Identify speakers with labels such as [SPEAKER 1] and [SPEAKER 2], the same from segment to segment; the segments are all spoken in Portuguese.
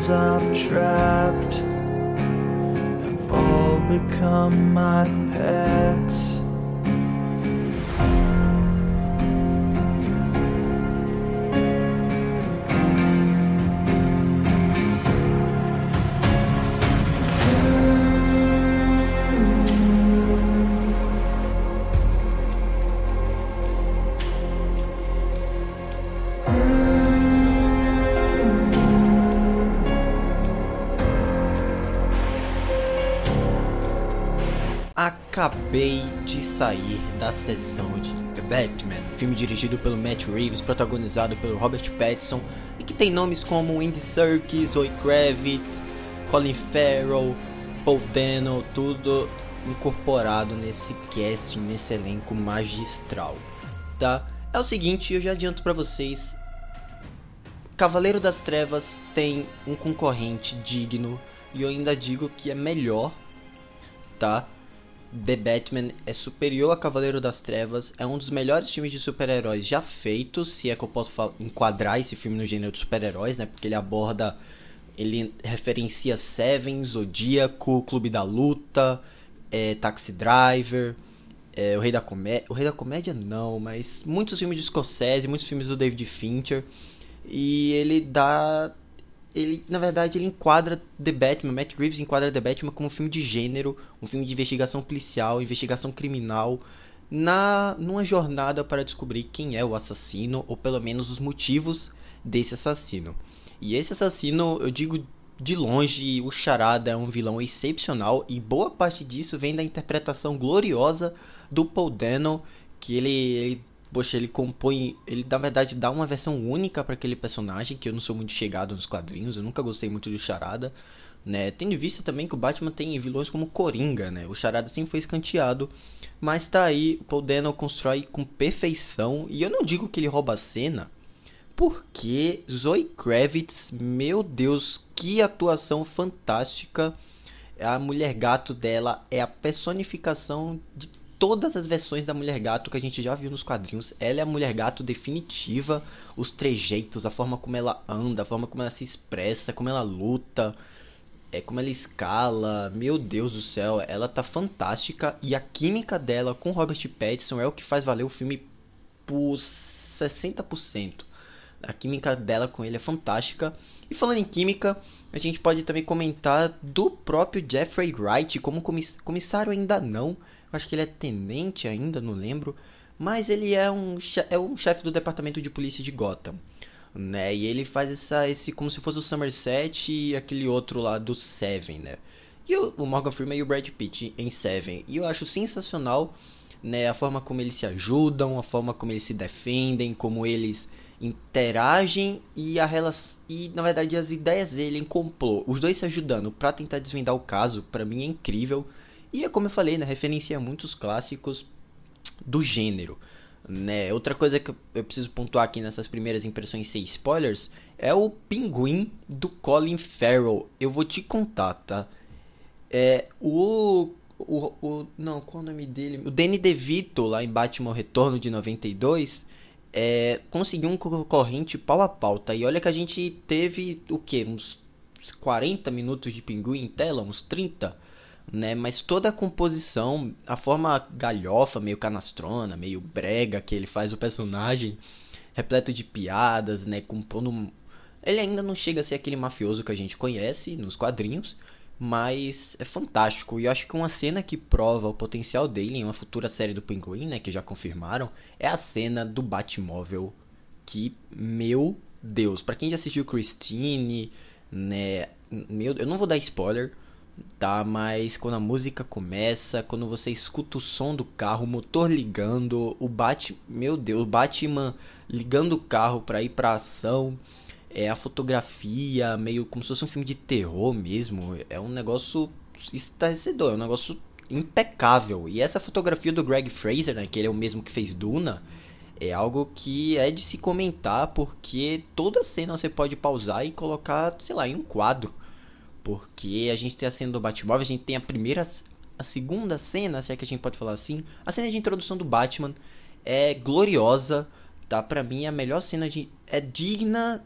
[SPEAKER 1] things I've trapped have all become my pets.
[SPEAKER 2] Acabei de sair da sessão de The Batman, filme dirigido pelo Matt Reeves, protagonizado pelo Robert Pattinson e que tem nomes como Andy Serkis, Zoe Kravitz, Colin Farrell, Paul Dano, tudo incorporado nesse casting, nesse elenco magistral, tá? É o seguinte, eu já adianto para vocês, Cavaleiro das Trevas tem um concorrente digno e eu ainda digo que é melhor, tá? The Batman é superior a Cavaleiro das Trevas, é um dos melhores filmes de super-heróis já feitos, se é que eu posso enquadrar esse filme no gênero de super-heróis, né? Porque ele aborda, ele referencia Seven, Zodíaco, Clube da Luta, é, Taxi Driver, é, o Rei da Comédia, o Rei da Comédia não, mas muitos filmes de Scorsese, muitos filmes do David Fincher, e ele dá ele, na verdade, ele enquadra The Batman, Matt Reeves enquadra The Batman como um filme de gênero, um filme de investigação policial, investigação criminal, na numa jornada para descobrir quem é o assassino ou pelo menos os motivos desse assassino. E esse assassino, eu digo de longe, o Charada é um vilão excepcional e boa parte disso vem da interpretação gloriosa do Paul Dano, que ele, ele poxa, ele compõe, ele na verdade dá uma versão única para aquele personagem, que eu não sou muito chegado nos quadrinhos, eu nunca gostei muito do Charada, né? Tendo em vista também que o Batman tem vilões como Coringa, né? O Charada sempre foi escanteado, mas tá aí, Paul Dano constrói com perfeição, e eu não digo que ele rouba a cena, porque Zoe Kravitz, meu Deus, que atuação fantástica. A mulher gato dela é a personificação de todas as versões da Mulher Gato que a gente já viu nos quadrinhos. Ela é a Mulher Gato definitiva, os trejeitos, a forma como ela anda, a forma como ela se expressa, como ela luta, é como ela escala. Meu Deus do céu, ela tá fantástica e a química dela com Robert Pattinson é o que faz valer o filme por 60%. A química dela com ele é fantástica. E falando em química, a gente pode também comentar do próprio Jeffrey Wright como comissário ainda não, acho que ele é tenente ainda, não lembro, mas ele é um, é um chefe do departamento de polícia de Gotham, né? E ele faz essa, esse como se fosse o Somerset e aquele outro lá do Seven, né? E o, o Morgan Freeman e o Brad Pitt em Seven. E eu acho sensacional, né? A forma como eles se ajudam, a forma como eles se defendem, como eles interagem e a relação e na verdade as ideias dele em complô, os dois se ajudando para tentar desvendar o caso, para mim é incrível. E é como eu falei, né, referencia muitos clássicos do gênero. Né? Outra coisa que eu preciso pontuar aqui nessas primeiras impressões sem spoilers é o pinguim do Colin Farrell. Eu vou te contar, tá? É o o, o não, qual é o nome dele? O Danny DeVito lá em Batman Retorno de 92 é, conseguiu um concorrente pau a pau, tá? E olha que a gente teve o que? Uns 40 minutos de pinguim em tela, uns 30 né? Mas toda a composição, a forma galhofa, meio canastrona, meio brega que ele faz o personagem, repleto de piadas, né? Compondo. Ele ainda não chega a ser aquele mafioso que a gente conhece nos quadrinhos, mas é fantástico. E eu acho que uma cena que prova o potencial dele em uma futura série do Pinguim, né? Que já confirmaram, é a cena do Batmóvel. Que, meu Deus, para quem já assistiu Christine, né? Meu, eu não vou dar spoiler, tá? Mas quando a música começa, quando você escuta o som do carro, o motor ligando, o Bat, meu Deus, o Batman ligando o carro para ir para ação, é a fotografia, meio como se fosse um filme de terror mesmo, é um negócio estarrecedor, é um negócio impecável. E essa fotografia do Greg Fraser, né, que ele é o mesmo que fez Duna, é algo que é de se comentar porque toda cena você pode pausar e colocar, sei lá, em um quadro. Porque a gente tem a cena do Batmóvel, a gente tem a primeira. A segunda cena, se é que a gente pode falar assim. A cena de introdução do Batman é gloriosa, tá? Pra mim, a melhor cena de. É digna.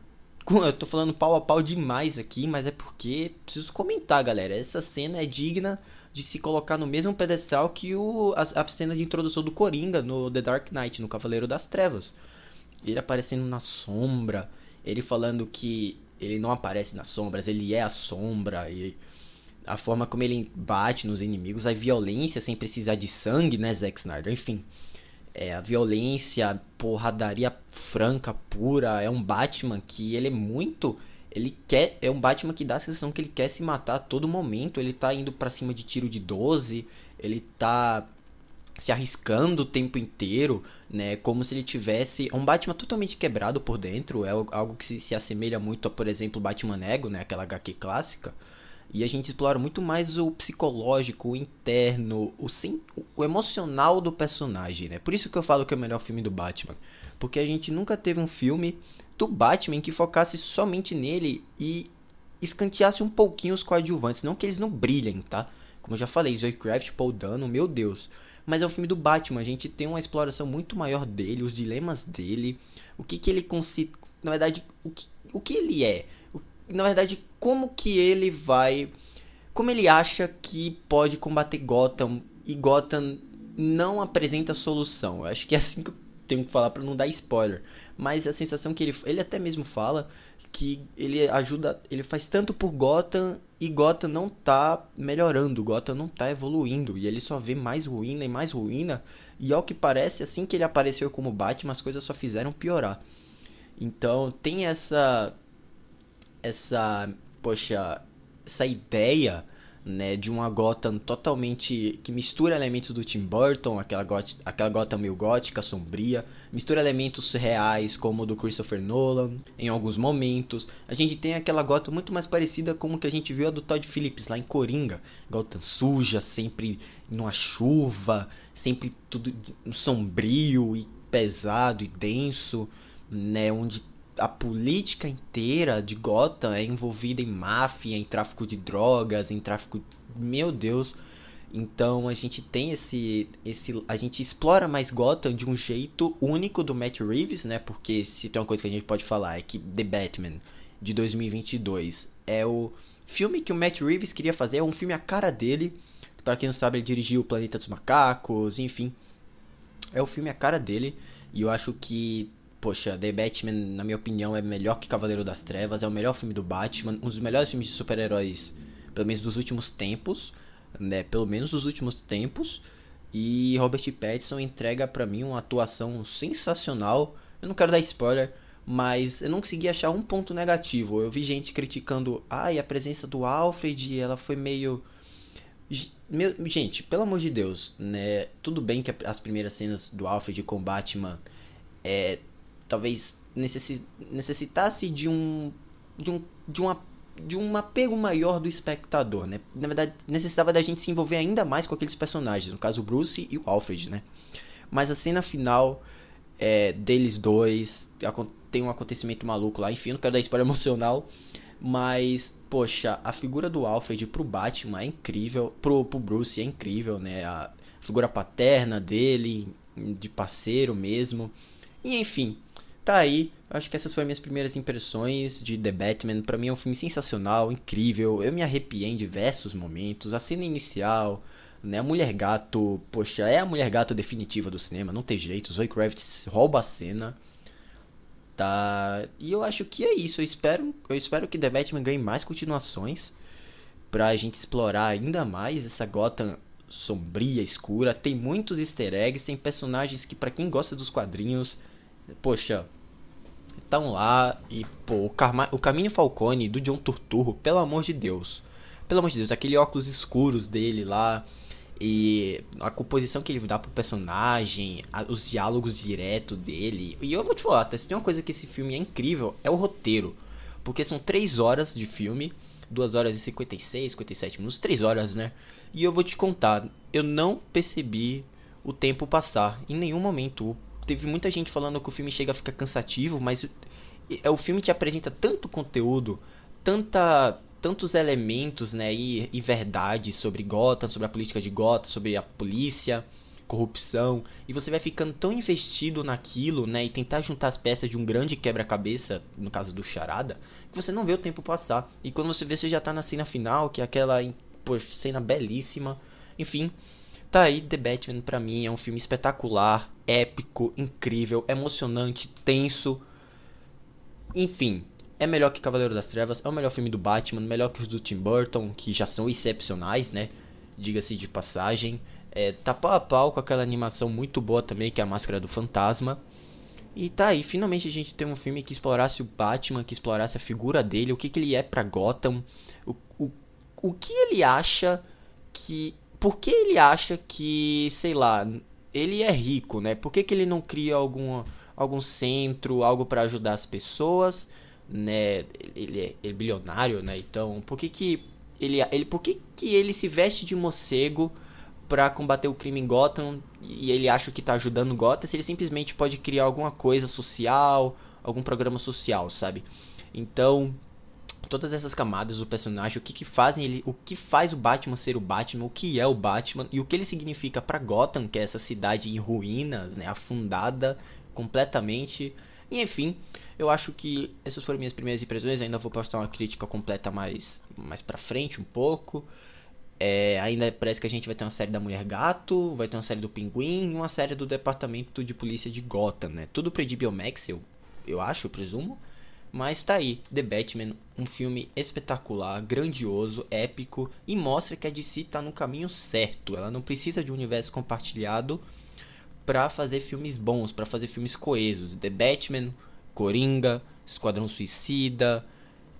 [SPEAKER 2] Eu tô falando pau a pau demais aqui, mas é porque preciso comentar, galera. Essa cena é digna de se colocar no mesmo pedestal que o, a, a cena de introdução do Coringa no The Dark Knight, no Cavaleiro das Trevas. Ele aparecendo na sombra, ele falando que ele não aparece nas sombras, ele é a sombra, e a forma como ele bate nos inimigos, a violência sem precisar de sangue, né, Zack Snyder? Enfim, é, a violência, porradaria franca, pura, é um Batman que ele é muito ele quer. É um Batman que dá a sensação que ele quer se matar a todo momento. Ele tá indo para cima de tiro de 12. Ele tá se arriscando o tempo inteiro, né? Como se ele tivesse. Um Batman totalmente quebrado por dentro. É algo que se, se assemelha muito a, por exemplo, Batman Ego, né? Aquela HQ clássica. E a gente explora muito mais o psicológico, o interno, o, sim, o emocional do personagem, né? Por isso que eu falo que é o melhor filme do Batman. Porque a gente nunca teve um filme do Batman que focasse somente nele e escanteasse um pouquinho os coadjuvantes. Não que eles não brilhem, tá? Como eu já falei, Zoe Kravitz, Paul Dano, meu Deus. Mas é o filme do Batman, a gente tem uma exploração muito maior dele, os dilemas dele, o que que ele consi... Na verdade, o que, o que ele é. Na verdade, como que ele vai... Como ele acha que pode combater Gotham e Gotham não apresenta solução. Eu acho que é assim que eu tenho que falar para não dar spoiler mas a sensação que ele ele até mesmo fala que ele ajuda, ele faz tanto por Gotham e Gotham não tá melhorando, Gotham não tá evoluindo e ele só vê mais ruína e mais ruína e ao que parece assim que ele apareceu como Batman as coisas só fizeram piorar. Então tem essa essa poxa, essa ideia né, de uma Gotham totalmente que mistura elementos do Tim Burton, aquela, got aquela Gotham meio gótica, sombria, mistura elementos reais como o do Christopher Nolan em alguns momentos. A gente tem aquela Gotham muito mais parecida com o que a gente viu a do Todd Phillips lá em Coringa, Gotham suja, sempre numa chuva, sempre tudo sombrio e pesado e denso, né, onde a política inteira de Gotham é envolvida em máfia, em tráfico de drogas, em tráfico. Meu Deus. Então a gente tem esse. esse a gente explora mais Gotham de um jeito único do Matt Reeves, né? Porque se tem uma coisa que a gente pode falar é que The Batman de 2022 é o filme que o Matt Reeves queria fazer, é um filme a cara dele. Para quem não sabe, ele dirigiu O Planeta dos Macacos, enfim. É o filme a cara dele. E eu acho que poxa, The Batman, na minha opinião, é melhor que Cavaleiro das Trevas, é o melhor filme do Batman, um dos melhores filmes de super-heróis, pelo menos dos últimos tempos, né? Pelo menos dos últimos tempos. E Robert Pattinson entrega para mim uma atuação sensacional. Eu não quero dar spoiler, mas eu não consegui achar um ponto negativo. Eu vi gente criticando, ai, ah, a presença do Alfred, ela foi meio meu, gente, pelo amor de Deus, né? Tudo bem que as primeiras cenas do Alfred com Batman é, talvez necessitasse de um de um de uma de um apego maior do espectador, né? Na verdade, necessitava da gente se envolver ainda mais com aqueles personagens, no caso o Bruce e o Alfred, né? Mas a cena final é, deles dois tem um acontecimento maluco lá, enfim, não quero dar spoiler emocional, mas poxa, a figura do Alfred pro Batman é incrível, pro, pro Bruce é incrível, né? A figura paterna dele, de parceiro mesmo. E enfim, tá aí. Acho que essas foram minhas primeiras impressões de The Batman. Para mim é um filme sensacional, incrível. Eu me arrepiei em diversos momentos. A cena inicial, né? A Mulher Gato, poxa, é a Mulher Gato definitiva do cinema, não tem jeito. Zoe Kravitz rouba a cena. Tá. E eu acho que é isso. Eu espero, eu espero que The Batman ganhe mais continuações pra gente explorar ainda mais essa Gotham sombria, escura. Tem muitos easter eggs, tem personagens que para quem gosta dos quadrinhos poxa, estão lá e, pô, o, Carma, o Caminho Falcone do John Turturro, pelo amor de Deus. Pelo amor de Deus, aquele óculos escuros dele lá e a composição que ele dá pro personagem, a, os diálogos diretos dele. E eu vou te falar, tá? se tem uma coisa que esse filme é incrível, é o roteiro. Porque são 3 horas de filme, 2 horas e 56, 57 minutos, 3 horas, né? E eu vou te contar, eu não percebi o tempo passar em nenhum momento teve muita gente falando que o filme chega a ficar cansativo, mas é o filme te apresenta tanto conteúdo, tanta tantos elementos, né, e, e verdades sobre Gotham, sobre a política de Gotham, sobre a polícia, corrupção, e você vai ficando tão investido naquilo, né, e tentar juntar as peças de um grande quebra-cabeça, no caso do Charada, que você não vê o tempo passar. E quando você vê, você já tá na cena final, que é aquela poxa, cena belíssima. Enfim, tá aí The Batman pra mim, é um filme espetacular, épico, incrível, emocionante, tenso. Enfim, é melhor que Cavaleiro das Trevas, é o melhor filme do Batman, melhor que os do Tim Burton, que já são excepcionais, né? Diga-se de passagem. É, tá pau a pau com aquela animação muito boa também, que é a Máscara do Fantasma. E tá aí, finalmente a gente tem um filme que explorasse o Batman, que explorasse a figura dele, o que, que ele é pra Gotham, o, o, o que ele acha que. Por que ele acha que, sei lá, ele é rico, né? Por que, que ele não cria algum, algum centro, algo para ajudar as pessoas, né? Ele é, ele é bilionário, né? Então, por que que ele, ele, por que que ele se veste de morcego para combater o crime em Gotham e ele acha que tá ajudando Gotham, se ele simplesmente pode criar alguma coisa social, algum programa social, sabe? Então, todas essas camadas do personagem, o que que fazem ele, o que faz o Batman ser o Batman, o que é o Batman e o que ele significa para Gotham, que é essa cidade em ruínas, né, afundada completamente. E enfim, eu acho que essas foram minhas primeiras impressões, ainda vou postar uma crítica completa mais mais para frente um pouco. É, ainda parece que a gente vai ter uma série da Mulher Gato, vai ter uma série do Pinguim e uma série do Departamento de Polícia de Gotham, né? Tudo pra HBO Max, eu, eu acho, eu presumo. Mas tá aí, The Batman, um filme espetacular, grandioso, épico e mostra que a DC tá no caminho certo. Ela não precisa de um universo compartilhado para fazer filmes bons, para fazer filmes coesos. The Batman, Coringa, Esquadrão Suicida,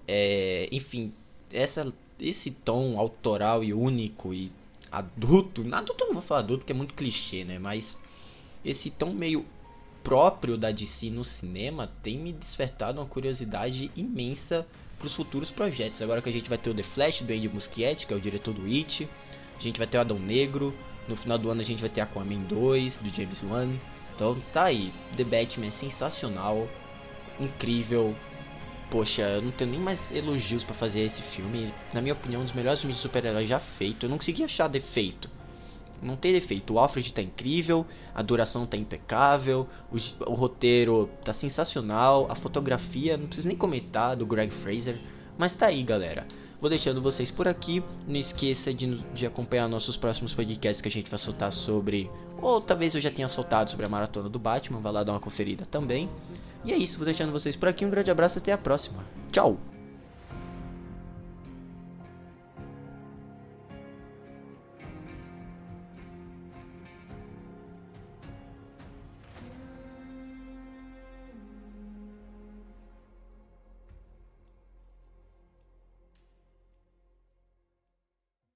[SPEAKER 2] é, enfim, essa esse tom autoral e único e adulto, adulto não vou falar adulto porque é muito clichê, né? Mas esse tom meio próprio da DC no cinema tem me despertado uma curiosidade imensa para os futuros projetos. Agora que a gente vai ter o The Flash do Andy Muschietti, que é o diretor do It, a gente vai ter o Adão Negro, no final do ano a gente vai ter Aquaman 2 do James Wan. Então tá aí, The Batman é sensacional, incrível, poxa, eu não tenho nem mais elogios para fazer esse filme. Na minha opinião, um dos melhores filmes de super-herói já feito. Eu não consegui achar defeito. Não tem defeito. O Alfred tá incrível, a duração tá impecável, o, o roteiro tá sensacional, a fotografia, não preciso nem comentar, do Greg Fraser. Mas tá aí, galera. Vou deixando vocês por aqui. Não esqueça de, de acompanhar nossos próximos podcasts que a gente vai soltar sobre. Ou talvez eu já tenha soltado sobre a maratona do Batman. Vai lá dar uma conferida também. E é isso, vou deixando vocês por aqui. Um grande abraço e até a próxima. Tchau!